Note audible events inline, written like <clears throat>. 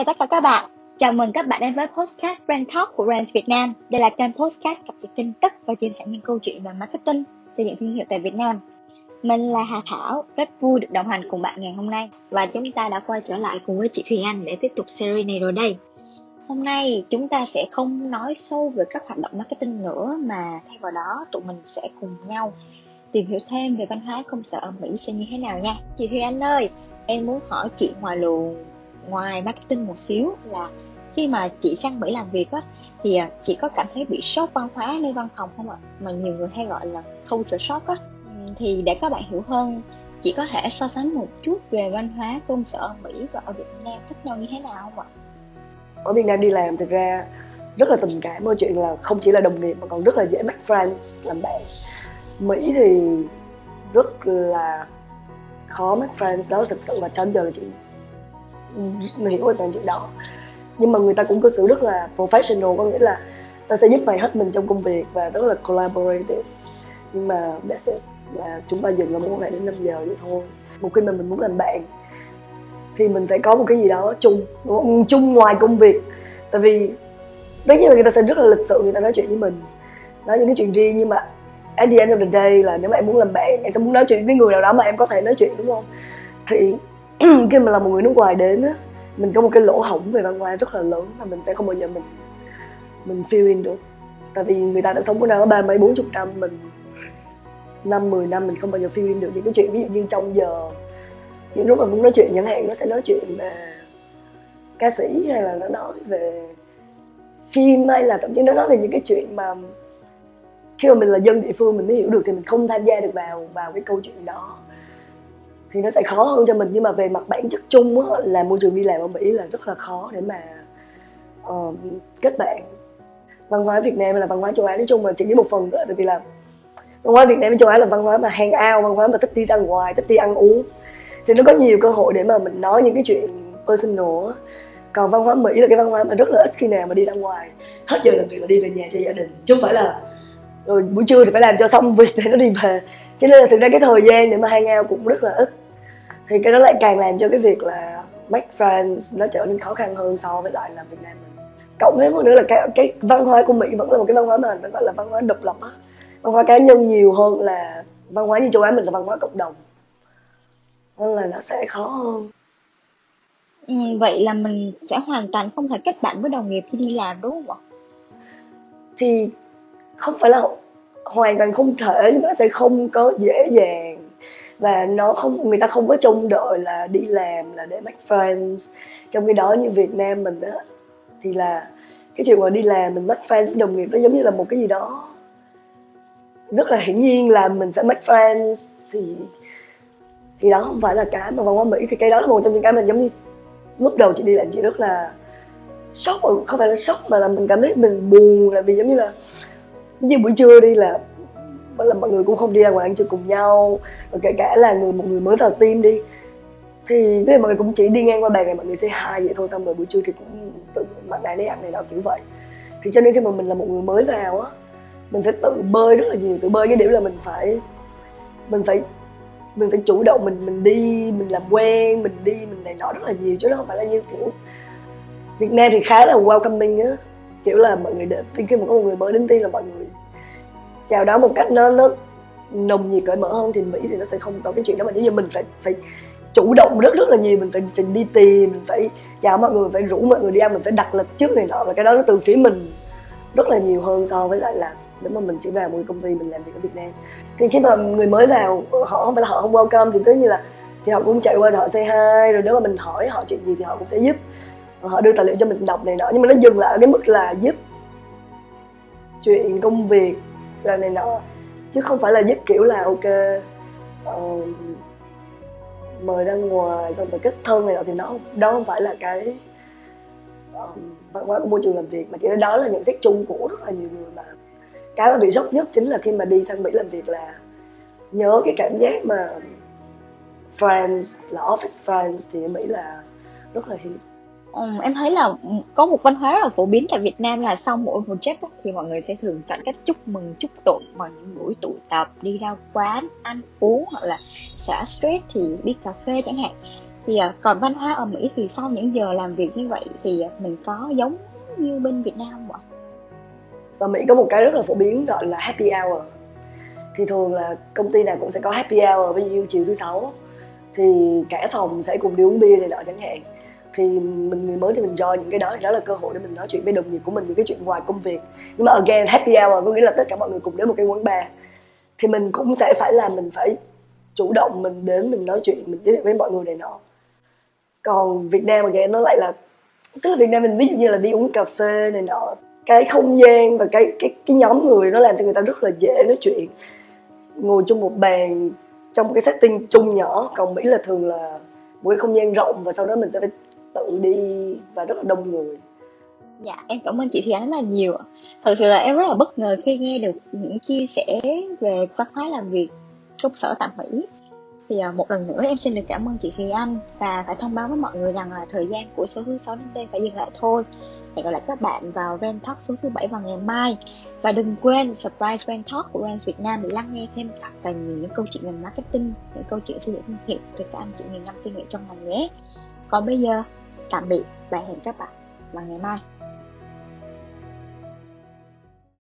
chào tất cả các bạn. Chào mừng các bạn đến với podcast Brand Talk của Brand Việt Nam. Đây là kênh podcast cập nhật tin tức và chia sẻ những câu chuyện về marketing, xây dựng thương hiệu tại Việt Nam. Mình là Hà Thảo, rất vui được đồng hành cùng bạn ngày hôm nay và chúng ta đã quay trở lại cùng với chị Thùy Anh để tiếp tục series này rồi đây. Hôm nay chúng ta sẽ không nói sâu về các hoạt động marketing nữa mà thay vào đó tụi mình sẽ cùng nhau tìm hiểu thêm về văn hóa công sở ở Mỹ sẽ như thế nào nha. Chị Thùy Anh ơi, em muốn hỏi chị ngoài luồng ngoài marketing một xíu là khi mà chị sang Mỹ làm việc á thì à, chị có cảm thấy bị sốc văn hóa nơi văn phòng không ạ? Mà nhiều người hay gọi là culture shock á. Thì để các bạn hiểu hơn, chị có thể so sánh một chút về văn hóa công sở ở Mỹ và ở Việt Nam khác nhau như thế nào không ạ? Ở Việt Nam đi làm thực ra rất là tình cảm mọi chuyện là không chỉ là đồng nghiệp mà còn rất là dễ make friends làm bạn. Mỹ thì rất là khó make friends đó thực sự và cho giờ là chị hiểu hoàn toàn chuyện đó. Nhưng mà người ta cũng cư xử rất là professional, có nghĩa là ta sẽ giúp mày hết mình trong công việc và rất là collaborative. Nhưng mà đã sẽ là chúng ta dừng là mối quan đến 5 giờ vậy thôi. Một khi mà mình muốn làm bạn, thì mình phải có một cái gì đó chung, đúng không? Ừ, chung ngoài công việc. Tại vì tất nhiên là người ta sẽ rất là lịch sự người ta nói chuyện với mình, nói những cái chuyện riêng, nhưng mà at the end of the day là nếu mà em muốn làm bạn, em sẽ muốn nói chuyện với người nào đó mà em có thể nói chuyện, đúng không? Thì <clears throat> khi mà là một người nước ngoài đến á, mình có một cái lỗ hổng về văn hóa rất là lớn và mình sẽ không bao giờ mình mình feel in được. Tại vì người ta đã sống ở đó ba mấy, bốn chục năm, mình năm, mười năm mình không bao giờ feel in được những cái chuyện, ví dụ như trong giờ, những lúc mà muốn nói chuyện, chẳng hạn nó sẽ nói chuyện mà ca sĩ hay là nó nói về phim hay là thậm chí nó nói về những cái chuyện mà khi mà mình là dân địa phương mình mới hiểu được thì mình không tham gia được vào vào cái câu chuyện đó thì nó sẽ khó hơn cho mình. Nhưng mà về mặt bản chất chung á, là môi trường đi làm ở mỹ là rất là khó để mà uh, kết bạn. Văn hóa việt nam là văn hóa châu á nói chung mà chỉ với một phần nữa tại vì là văn hóa việt nam với châu á là văn hóa mà hang ao văn hóa mà thích đi ra ngoài thích đi ăn uống. Thì nó có nhiều cơ hội để mà mình nói những cái chuyện personal á. Còn văn hóa mỹ là cái văn hóa mà rất là ít khi nào mà đi ra ngoài. Hết giờ làm việc là đi về nhà cho gia đình chứ không phải là rồi buổi trưa thì phải làm cho xong việc để nó đi về. Cho nên là thực ra cái thời gian để mà hang ao cũng rất là ít thì cái đó lại càng làm cho cái việc là make friends nó trở nên khó khăn hơn so với lại là Việt Nam mình. Cộng thêm một nữa là cái cái văn hóa của Mỹ vẫn là một cái văn hóa mà nó gọi là văn hóa độc lập á. Văn hóa cá nhân nhiều hơn là văn hóa như châu Á mình là văn hóa cộng đồng. Nên là nó sẽ khó hơn. Ừ, vậy là mình sẽ hoàn toàn không thể kết bạn với đồng nghiệp khi đi làm đúng không ạ? Thì không phải là hoàn toàn không thể nhưng nó sẽ không có dễ dàng và nó không, người ta không có trông đợi là đi làm, là để make friends. Trong khi đó như Việt Nam mình á, thì là cái chuyện mà đi làm mình make friends với đồng nghiệp nó giống như là một cái gì đó rất là hiển nhiên là mình sẽ make friends. Thì thì đó không phải là cái mà văn hóa Mỹ, thì cái đó là một trong những cái mình giống như lúc đầu chị đi làm chị rất là sốc, không phải là sốc mà là mình cảm thấy mình buồn là vì giống như là như buổi trưa đi là là mọi người cũng không đi ra ngoài ăn trưa cùng nhau, và kể cả là người, một người mới vào team đi, thì cái mọi người cũng chỉ đi ngang qua bàn này mọi người say hai vậy thôi, xong rồi buổi trưa thì cũng tự mặt này đi ăn này đó kiểu vậy. Thì cho nên khi mà mình là một người mới vào á, mình phải tự bơi rất là nhiều, tự bơi cái điểm là mình phải mình phải mình phải chủ động mình mình đi, mình làm quen, mình đi, mình này nọ rất là nhiều, chứ nó không phải là như kiểu Việt Nam thì khá là welcoming á. Kiểu là mọi người đến khi mà có một người mới đến team là mọi người chào đón một cách nó nó nồng nhiệt cởi mở hơn thì mỹ thì nó sẽ không có cái chuyện đó mà giống như mình phải phải chủ động rất rất là nhiều, mình phải phải đi tìm, mình phải chào mọi người, phải rủ mọi người đi ăn, mình phải đặt lịch trước này nọ, và cái đó nó từ phía mình rất là nhiều hơn so với lại là nếu mà mình chỉ vào một công ty mình làm việc ở Việt Nam. Thì khi mà người mới vào, họ không phải là họ không welcome, thì tất nhiên là thì họ cũng chạy qua họ say hi, rồi nếu mà mình hỏi họ chuyện gì thì họ cũng sẽ giúp. Họ đưa tài liệu cho mình đọc này nọ, nhưng mà nó dừng lại ở cái mức là giúp chuyện, công việc rồi này nọ. Chứ không phải là giúp kiểu là ok uh, mời ra ngoài xong rồi kết thân này nọ thì nó đó không phải là cái uh, văn hóa của môi trường làm việc mà chỉ đó là nhận xét chung của rất là nhiều người mà. Cái mà bị sốc nhất chính là khi mà đi sang mỹ làm việc là nhớ cái cảm giác mà friends là office friends thì ở mỹ là rất là hiếm. Ừ, em thấy là có một văn hóa rất là phổ biến tại Việt Nam là sau mỗi một trip thì mọi người sẽ thường chọn cách chúc mừng chúc tụng bằng những buổi tụ tập đi ra quán ăn uống hoặc là xả stress thì đi cà phê chẳng hạn. Thì à, còn văn hóa ở Mỹ thì sau những giờ làm việc như vậy thì à, mình có giống như bên Việt Nam không ạ? Và Mỹ có một cái rất là phổ biến gọi là happy hour. Thì thường là công ty nào cũng sẽ có happy hour ví dụ chiều thứ sáu thì cả phòng sẽ cùng đi uống bia này nọ chẳng hạn thì mình, người mới thì mình cho những cái đó, thì đó là cơ hội để mình nói chuyện với đồng nghiệp của mình những cái chuyện ngoài công việc. Nhưng mà again, happy hour có nghĩa là tất cả mọi người cùng đến một cái quán bar. Thì mình cũng sẽ phải làm mình phải chủ động mình đến mình nói chuyện, mình giới thiệu với mọi người này nọ. Còn Việt Nam again, nó lại là, tức là Việt Nam mình ví dụ như là đi uống cà phê này nọ, cái không gian và cái cái cái nhóm người nó làm cho người ta rất là dễ nói chuyện. Ngồi chung một bàn trong cái setting chung nhỏ, còn mỹ là thường là một cái không gian rộng và sau đó mình sẽ phải tự đi và rất là đông người. Dạ em cảm ơn chị Thi Ánh rất là nhiều thật sự là em rất là bất ngờ khi nghe được những chia sẻ về văn hóa làm việc công sở tại Mỹ. Thì à, một lần nữa em xin được cảm ơn chị Thùy Anh và phải thông báo với mọi người rằng là thời gian của số thứ sáu đến đây phải dừng lại thôi. Hẹn gặp lại các bạn vào Rent Talk số thứ bảy vào ngày mai. Và đừng quên surprise Rent Talk của Rent Việt Nam để lắng nghe thêm thật là nhiều những câu chuyện về marketing, những câu chuyện xây dựng thương hiệu từ các anh chị nhiều năm kinh nghiệm trong ngành nhé. Còn bây giờ tạm biệt và hẹn các bạn vào ngày mai.